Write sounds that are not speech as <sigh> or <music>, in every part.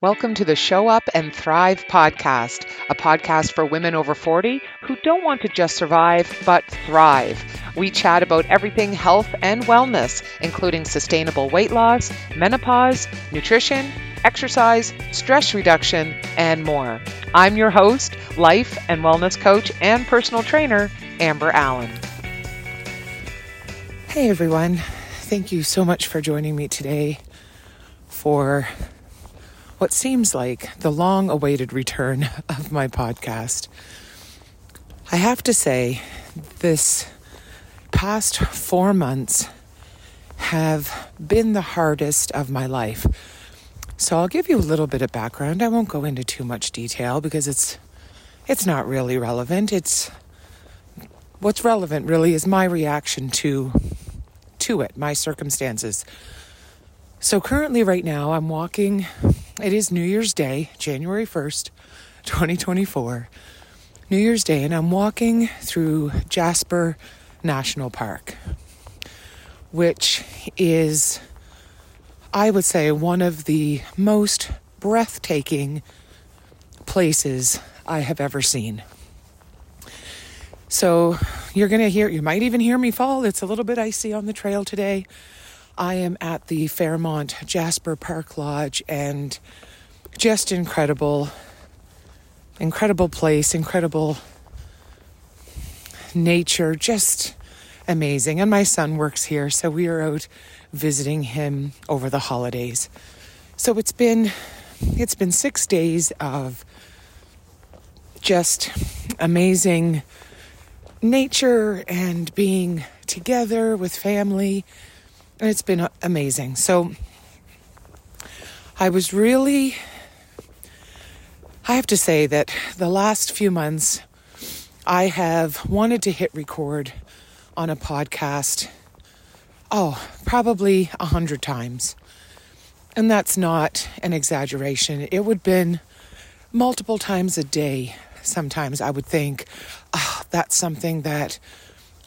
Welcome to the Show Up and Thrive podcast, a podcast for women over 40 who don't want to just survive, but thrive. We chat about everything health and wellness, including sustainable weight loss, menopause, nutrition, exercise, stress reduction, and more. I'm your host, life and wellness coach and personal trainer, Amber Allan. Hey everyone, thank you so much for joining me today for what seems like the long awaited return <laughs> of my podcast. I have to say, this past four months have been the hardest of my life. So I'll give you a little bit of background. I won't go into too much detail because it's it's not really relevant. It's what's relevant really is my reaction to to it, my circumstances. So currently right now I'm walking it is New Year's Day, January 1st, 2024. New Year's Day, and I'm walking through Jasper National Park, which is, I would say, one of the most breathtaking places I have ever seen. So, you're going to hear, you might even hear me fall. It's a little bit icy on the trail today. I am at the Fairmont Jasper Park Lodge and just incredible, incredible place, incredible nature, just amazing. And my son works here, so we are out visiting him over the holidays. So it's been it's been 6 days of just amazing nature and being together with family it's been amazing. So I was really, I have to say that the last few months, I have wanted to hit record on a podcast, oh, probably a hundred times. And that's not an exaggeration. It would have been multiple times a day. Sometimes I would think, oh, that's something that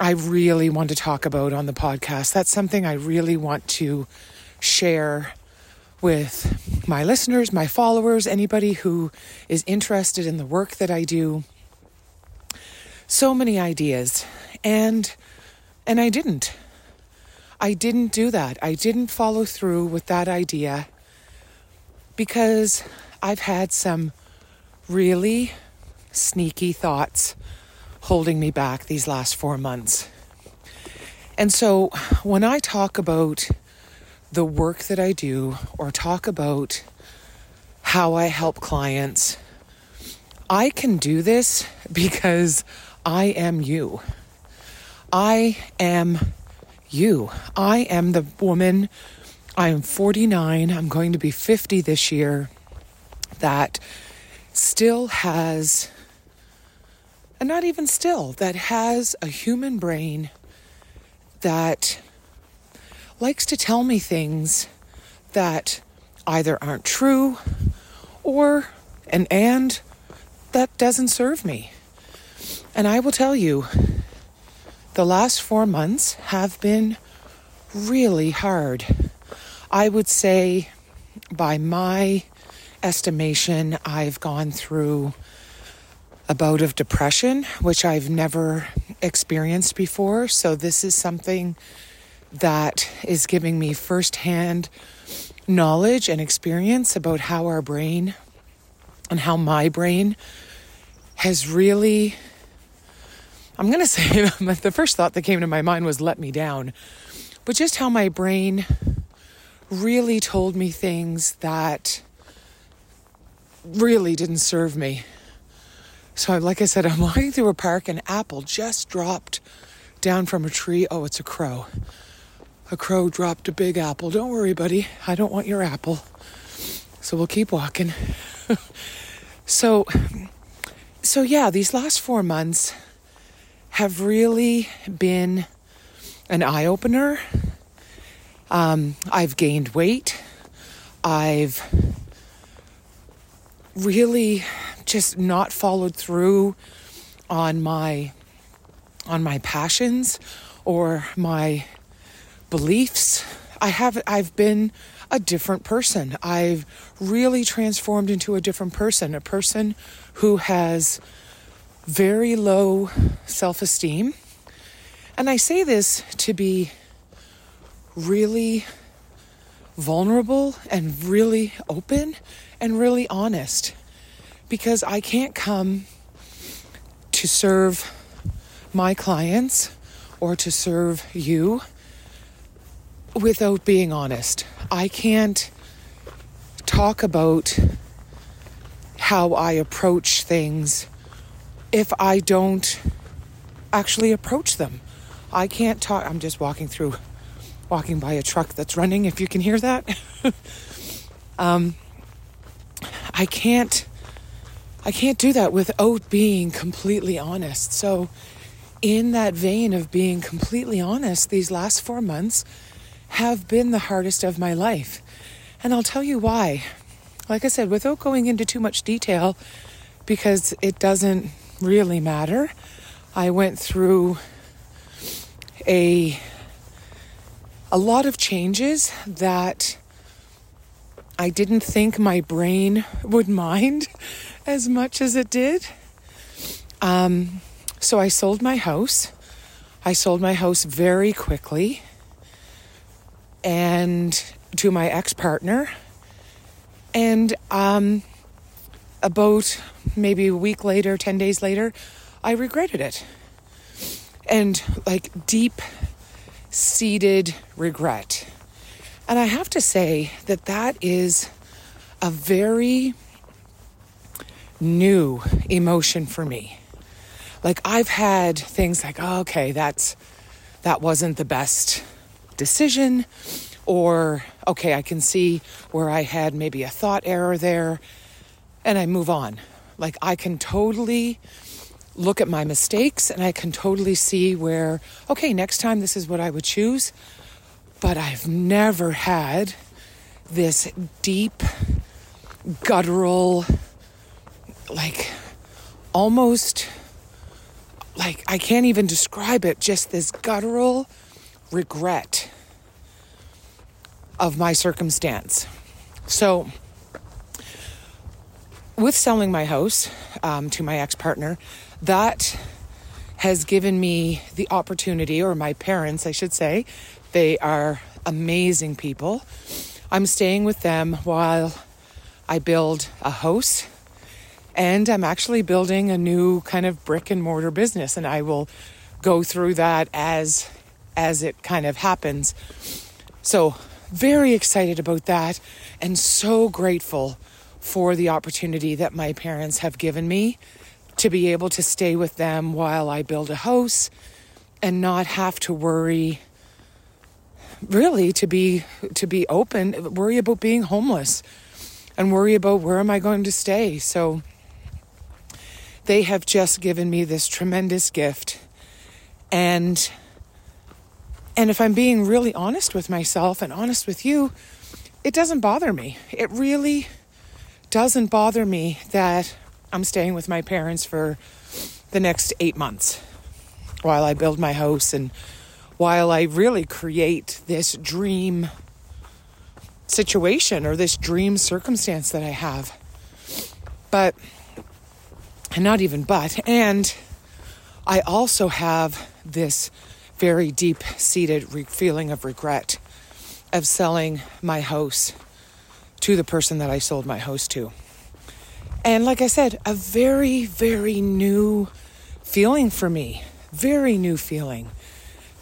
I really want to talk about on the podcast. That's something I really want to share with my listeners, my followers, anybody who is interested in the work that I do. So many ideas and and I didn't. I didn't do that. I didn't follow through with that idea because I've had some really sneaky thoughts holding me back these last four months. And so when I talk about the work that I do or talk about how I help clients, I can do this <laughs> because I am you. I am you. I am the woman. I am 49. I'm going to be 50 this year. That still has and not even still, that has a human brain that likes to tell me things that either aren't true or an and that doesn't serve me. And I will tell you, the last four months have been really hard. I would say, by my estimation, I've gone through a bout of depression, which I've never experienced before. So, this is something that is giving me firsthand knowledge and experience about how our brain and how my brain has really. I'm going <laughs> to say the first thought that came to my mind was let me down, but just how my brain really told me things that really didn't serve me so, like I said, <laughs> I'm walking through a park, and apple just dropped down from a tree. Oh, it's a crow. A crow dropped a big apple. Don't worry, buddy. I don't want your apple. So we'll keep walking. <laughs> so, so yeah, these last four months have really been an eye opener. Um, I've gained weight. I've really just not followed through on my on my passions or my beliefs. I have I've been a different person. I've really transformed into a different person, a person who has very low self esteem. And I say this to be really vulnerable and really open and really honest because I can't come to serve my clients or to serve you without being honest. I can't talk about how I approach things if I don't actually approach them. I can't talk. I'm just walking through, walking by a truck that's running, if you can hear that. <laughs> um, I can't. I can't do that without being completely honest. So, in that vein of being completely honest, these last four months have been the hardest of my life. And I'll tell you why. Like I said, without going into too much detail, because it doesn't really matter, I went through a a lot of changes that I didn't think my brain <laughs> would mind as much as it did. Um, so I sold my house. I sold my house very quickly and to my ex partner. And um, about maybe a week later, 10 days later, I regretted it. And like deep seated regret. And I have to say that that is a very new emotion for me. Like I've had things like, oh, okay, that's that wasn't the best decision or okay, I can see where I had maybe a thought error there and I move on. Like I can totally look at my mistakes and I can totally see where, okay, next time this is what I would choose. But I've never had this deep, guttural, like almost like I can't even describe it, just this guttural regret of my circumstance. So, with selling my house um, to my ex partner, that has given me the opportunity, or my parents, I should say, they are amazing people. I'm staying with them while I build a house and I'm actually building a new kind of brick and mortar business and I will go through that as as it kind of happens. So, very excited about that and so grateful for the opportunity that my parents have given me to be able to stay with them while I build a house and not have to worry really to be to be open worry about being homeless and worry about where am I going to stay. So they have just given me this tremendous gift. And and if I'm being really honest with myself and honest with you it doesn't bother me. It really doesn't bother me that I'm staying with my parents for the next 8 months while I build my house and while I really create this dream situation or this dream circumstance that I have. But, and not even but, and I also have this very deep seated re- feeling of regret of selling my house to the person that I sold my house to. And like I said, a very, very new feeling for me. Very new feeling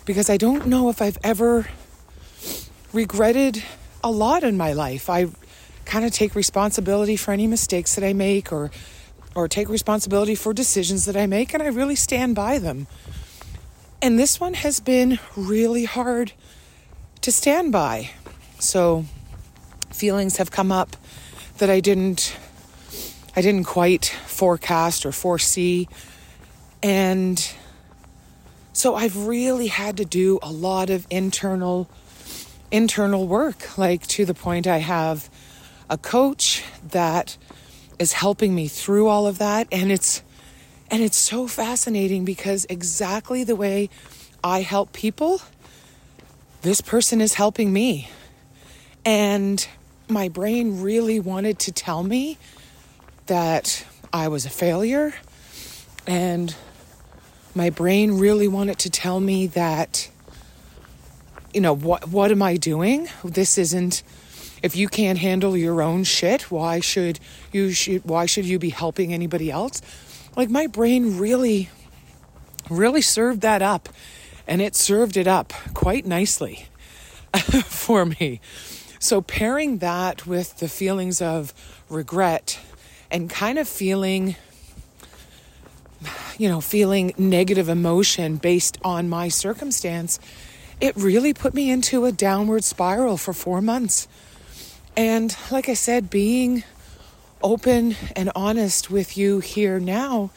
because I don't know if I've ever regretted a lot in my life. I kind of take responsibility for any mistakes that I make or or take responsibility for decisions that I make and I really stand by them. And this one has been really hard to stand by. So feelings have come up that I didn't I didn't quite forecast or foresee and so I've really had to do a lot of internal internal work, like to the point I have a coach that is helping me through all of that and it's and it's so fascinating because exactly the way I help people, this person is helping me. And my brain really wanted to tell me that I was a failure. And my brain really wanted to tell me that, you know, what, what am I doing? This isn't, if you can't handle your own shit, why should you should, why should you be helping anybody else? Like my brain really, really served that up and it served it up quite nicely <laughs> for me. So, pairing that with the feelings of regret and kind of feeling, you know, feeling negative emotion based on my circumstance, it really put me into a downward spiral for four months. And like I said, being open and honest with you here now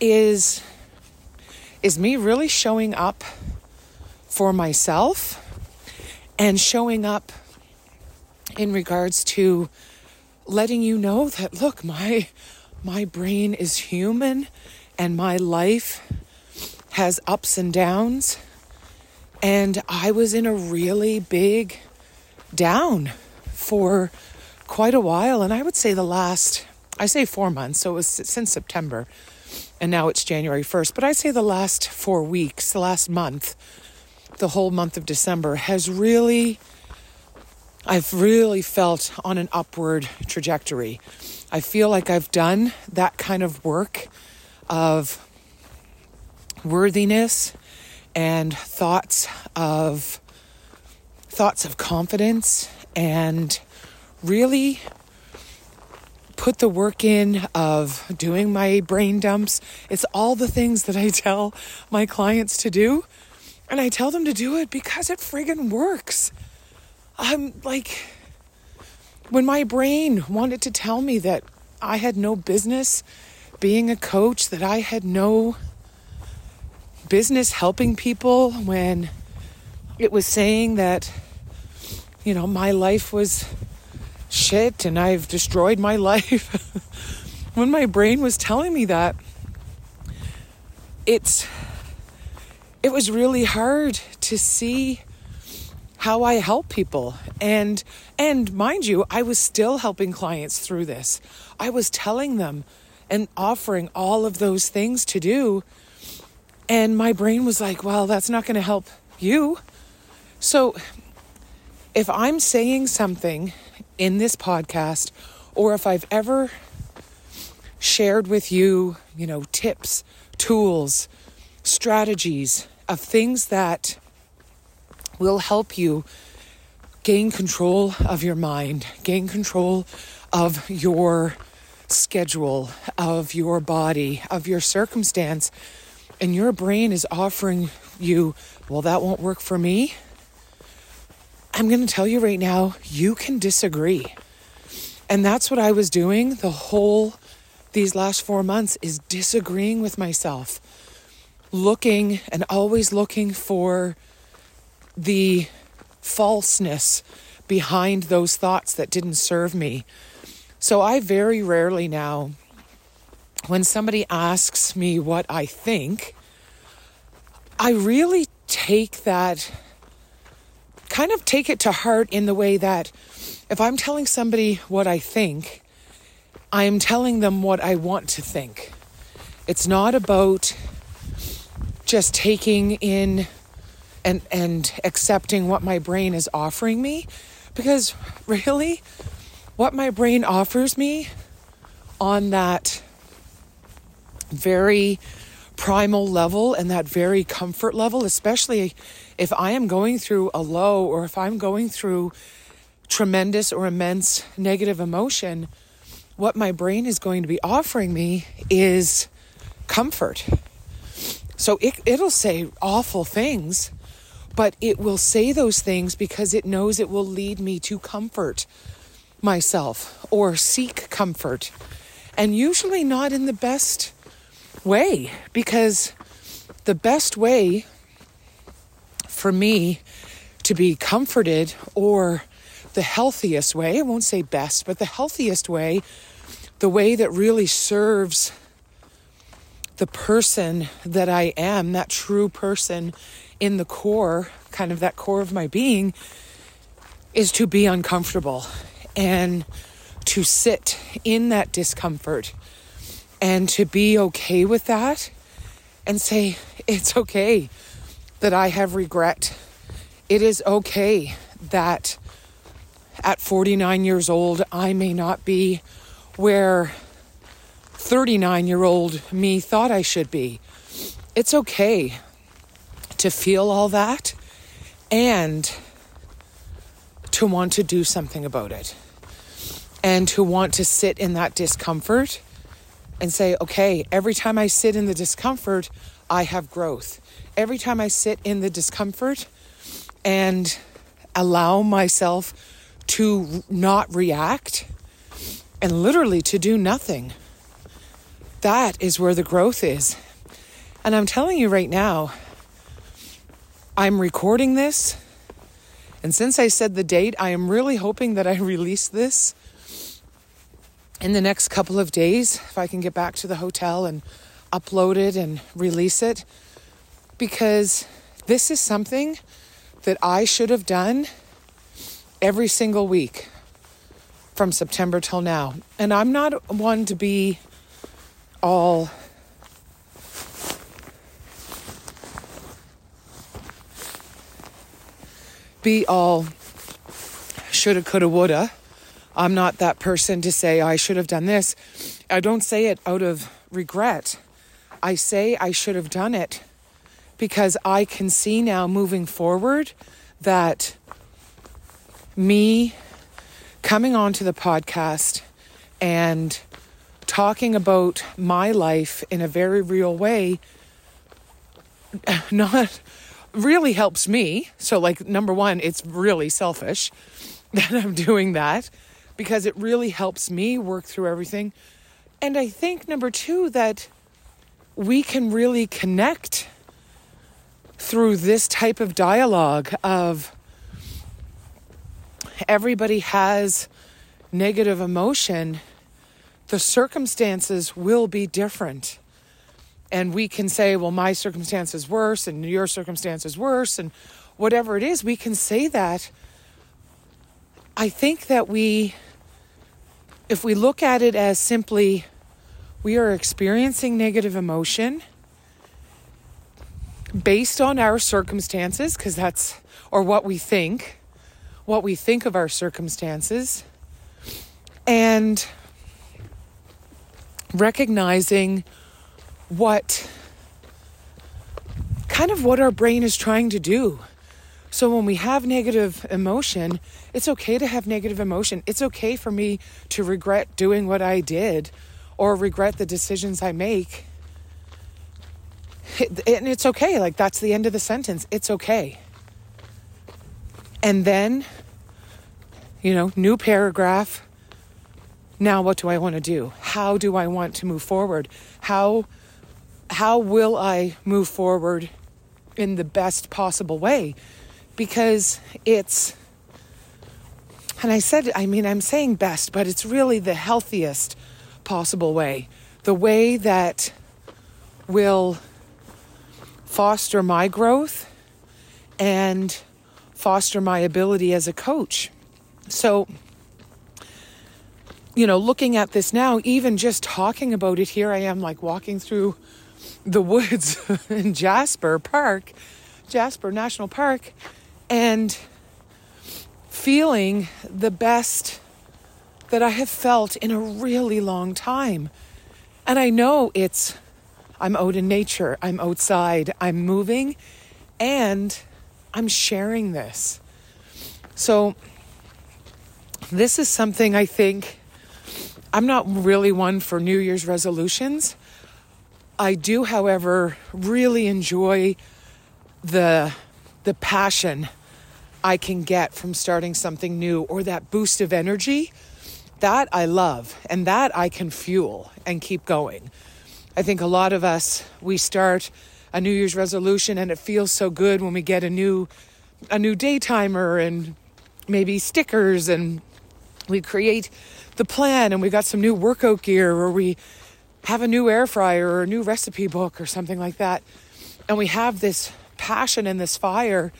is is me really showing up for myself and showing up in regards to letting you know that look my my brain is human and my life has ups and downs. And I was in a really big down for quite a while. And I would say the last I say 4 months. So it was since September. And now it's January 1st but I say the last 4 weeks the last month the whole month of December has really I've really felt on an upward trajectory. I feel like I've done that kind of work of worthiness and thoughts of thoughts of confidence and really put the work in of doing my brain dumps. It's all the things that I tell my clients to do. And I tell them to do it because it friggin' works. I'm like, when my brain wanted to tell me that I had no business being a coach, that I had no business helping people, when it was saying that, you know, my life was shit and I've destroyed my <laughs> life. when my brain was telling me that, it's, it was really hard to see how I help people. And and mind you, I was still helping clients through this. I was telling them and offering all of those things to do. And my brain was like, well, that's not going to help you. So if I'm saying something in this podcast or if I've ever shared with you, you know, tips, tools, strategies of things that will help you gain control of your mind, gain control of your schedule, of your body, of your circumstance. And your brain is offering you, well, that won't work for me. I'm going to tell you right now, you can disagree. And that's what I was doing the whole these last 4 months is disagreeing with myself. Looking and always looking for the falseness behind those thoughts that didn't serve me. So I very rarely now, when somebody asks me what I think, I really take that, kind of take it to heart in the way that if I'm telling somebody what I think, I am telling them what I want to think. It's not about just taking in and and accepting what my brain is offering me because really what my brain offers me on that very primal level and that very comfort level especially if I am going through a low or if I'm going through tremendous or immense negative emotion what my brain is going to be offering me is comfort. So it, it'll say awful things but it will say those things because it knows it will lead me to comfort myself or seek comfort. And usually not in the best way because the best way for me to be comforted or the healthiest way, I won't say best, but the healthiest way, the way that really serves the person that I am, that true person in the core, kind of that core of my being, is to be uncomfortable and to sit in that discomfort and to be okay with that and say, it's okay that I have regret. It is okay that at 49 years old, I may not be where 39 year old me thought I should be. It's okay to feel all that and to want to do something about it and to want to sit in that discomfort and say, okay, every time I sit in the discomfort, I have growth. Every time I sit in the discomfort and allow myself to not react and literally to do nothing, that is where the growth is. And I'm telling you right now, I'm recording this. And since I said the date, I am really hoping that I <laughs> release this in the next couple of days, if I can get back to the hotel and upload it and release it, because this is something that I should have done every single week from September till now. And I'm not one to be all be all shoulda, coulda, woulda. I'm not that person to say, I should have done this. I don't say it out of regret. I say I should have done it because I can see now moving forward that me coming onto the podcast and talking about my life in a very real way <laughs> not really helps me. So, like, number one, it's really selfish <laughs> that I'm doing that because it really helps me work through everything. And I think, number two, that we can really connect through this type of dialogue of everybody has negative emotion the circumstances will be different and we can say well my circumstance is worse and your circumstance is worse and whatever it is we can say that. I think that we if we look at it as simply we are experiencing negative emotion based on our circumstances, because that's, or what we think, what we think of our circumstances, and recognizing what kind of what our brain is trying to do. So when we have negative emotion, it's okay to have negative emotion. It's okay for me to regret doing what I did or regret the decisions I make and it's okay. Like, that's the end of the sentence. It's okay. And then, you know, new paragraph. Now, what do I want to do? How do I want to move forward? How, how will I move forward in the best possible way? Because it's, and I said, I mean, I'm saying best, but it's really the healthiest possible way. The way that will foster my growth and foster my ability as a coach. So, you know, looking at this now, even just talking about it, here I am like walking through the woods <laughs> in Jasper Park, Jasper National Park, and feeling the best that I have felt in a really long time. And I know it's I'm out in nature, I'm outside, I'm moving, and I'm sharing this. So, this is something I think I'm not really one for New Year's resolutions. I do, however, really enjoy the the passion I can get from starting something new or that boost of energy. That I love and that I can fuel and keep going. I think a lot of us, we start a New Year's resolution and it feels so good when we get a new a new day timer and maybe stickers and we create the plan and we got some new workout gear or we have a new air fryer or a new recipe book or something like that. And we have this passion and this fire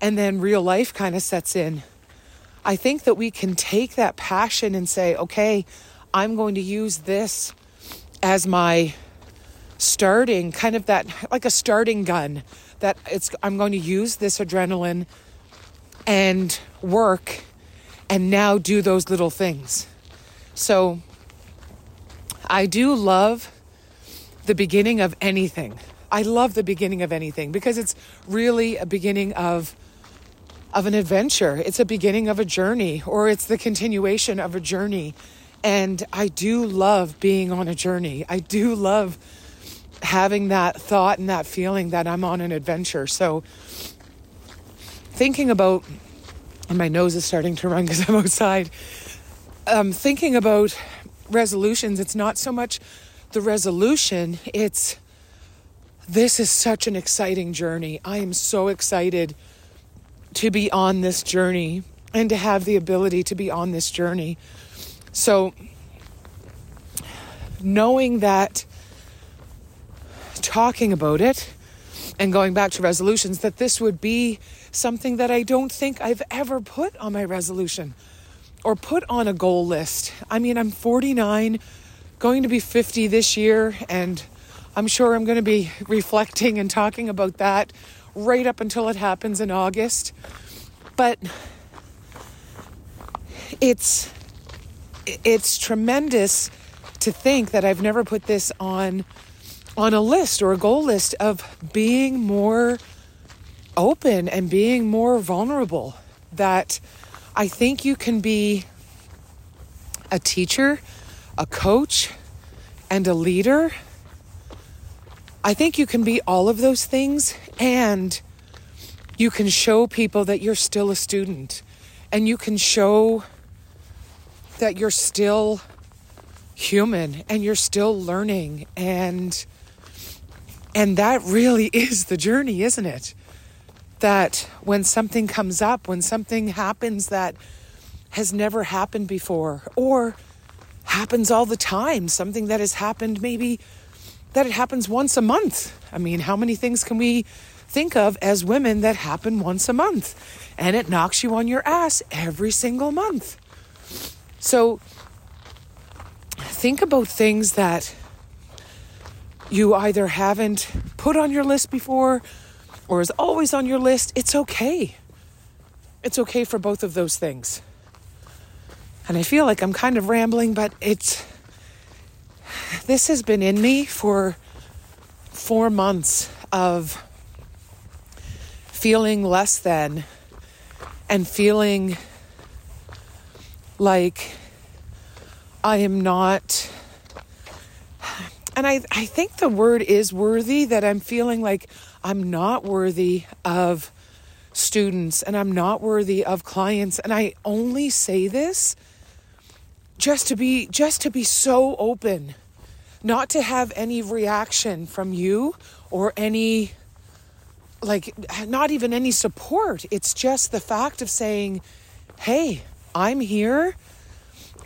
and then real life kind of sets in. I think that we can take that passion and say, okay, I'm going to use this as my starting kind of that like a starting gun that it's I'm going to use this adrenaline and work and now do those little things. So I do love the beginning of anything. I love the beginning of anything because it's really a beginning of of an adventure. It's a beginning of a journey or it's the continuation of a journey. And I do love being on a journey. I do love having that thought and that feeling that I'm on an adventure. So thinking about and my nose is starting to run because I'm <laughs> outside. Um, thinking about resolutions, it's not so much the resolution, it's this is such an exciting journey. I am so excited to be on this journey and to have the ability to be on this journey. So, knowing that, talking about it, and going back to resolutions, that this would be something that I don't think I've ever put on my resolution or put on a goal list. I mean, I'm 49, going to be 50 this year, and I'm sure I'm going to be <laughs> reflecting and talking about that right up until it happens in August. But it's it's tremendous to think that I've never put this on on a list or a goal list of being more open and being more vulnerable. That I think you can be a teacher, a coach, and a leader. I think you can be all of those things and you can show people that you're still a student and you can show that you're still human and you're still learning and and that really <laughs> is the journey, isn't it? That when something comes up, when something happens that has never happened before, or happens all the time, something that has happened maybe that it happens once a month. I mean, how many things can we think of as women that happen once a month? And it knocks you on your ass every single month. So think about things that you either haven't put on your list before or is always on your list, it's okay. It's okay for both of those things. And I feel like I'm kind of rambling, but it's this has been in me for four months of feeling less than and feeling like I am not and I, I think the word is worthy that I'm feeling like I'm not worthy of students and I'm not worthy of clients. And I only say this just to be just to be so open, not to have any reaction from you or any like not even any support. It's just the fact of saying, "Hey, I'm here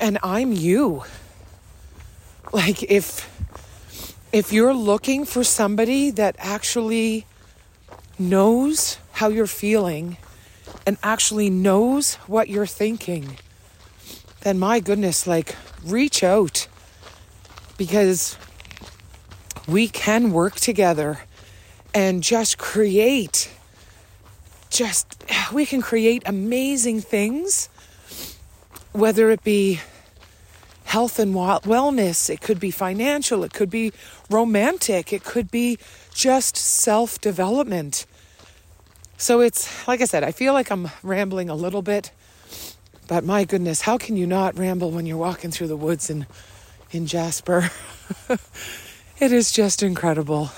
and I'm you." Like if if you're looking for somebody that actually knows how you're feeling and actually knows what you're thinking, then my goodness, like reach out. Because we can work together and just create just we can create amazing things whether it be health and wellness, it could be financial, it could be romantic, it could be just self development. So it's like I said, I feel like I'm rambling a little bit, but my goodness, how can you not ramble when you're walking through the woods in, in Jasper? <laughs> it is just incredible.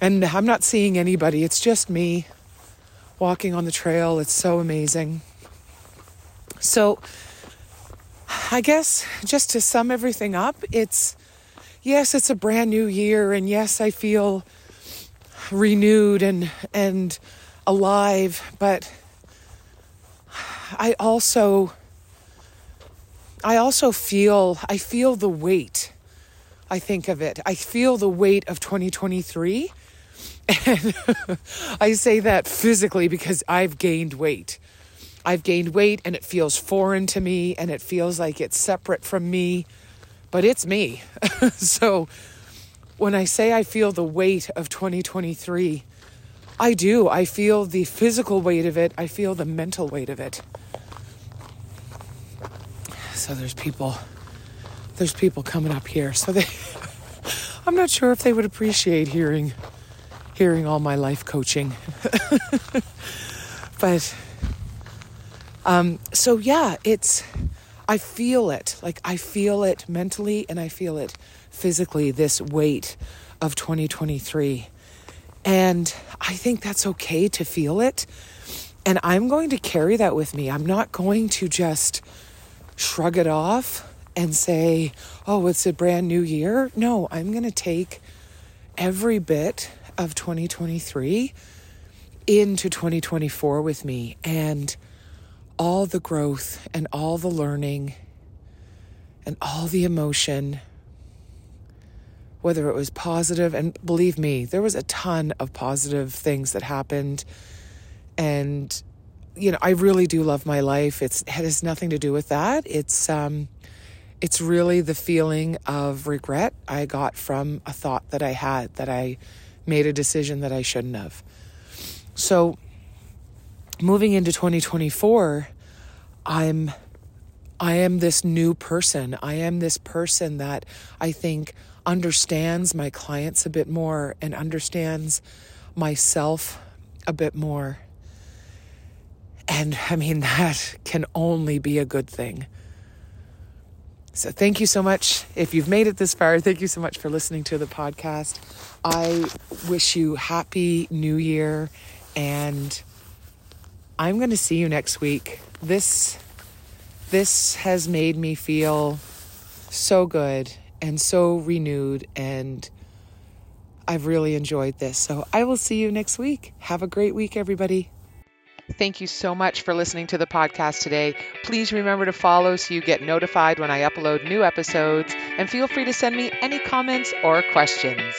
And I'm not seeing anybody, it's just me walking on the trail. It's so amazing. So, I guess just to sum everything up, it's yes, it's a brand new year, and yes, I feel renewed and and alive, but I also I also feel I feel the weight. I think of it. I feel the weight of 2023. And <laughs> I say that physically because I've gained weight. I've gained weight and it feels foreign to me and it feels like it's separate from me, but it's me. <laughs> so when I say I feel the weight of 2023, I do. I feel the physical weight of it, I feel the mental weight of it. So there's people there's people coming up here. So they <laughs> I'm not sure if they would appreciate hearing hearing all my life coaching. <laughs> but um so yeah, it's I feel it. Like I feel it mentally and I feel it physically this weight of 2023. And I think that's okay to feel it. And I'm going to carry that with me. I'm not going to just shrug it off and say, oh, it's a brand new year. No, I'm going to take every bit of 2023 into 2024 with me and all the growth and all the learning and all the emotion, whether it was positive, and believe me, there was a ton of positive things that happened. And, you know, I really do love my life. It's, it has nothing to do with that. It's, um, it's really the feeling of regret I got from a thought that I had that I made a decision that I shouldn't have. So, moving into 2024, I'm I am this new person. I am this person that I think understands my clients a bit more and understands myself a bit more. And I mean, <laughs> that can only be a good thing. So, thank you so much. If you've made it this far, thank you so much for listening to the podcast. I wish you happy new year and I'm going to see you next week. This this has made me feel so good and so renewed and I've really enjoyed this. So, I will see you next week. Have a great week everybody. Thank you so much for listening to the podcast today. Please remember to follow so you get notified when I upload new episodes, and feel free to send me any comments or questions.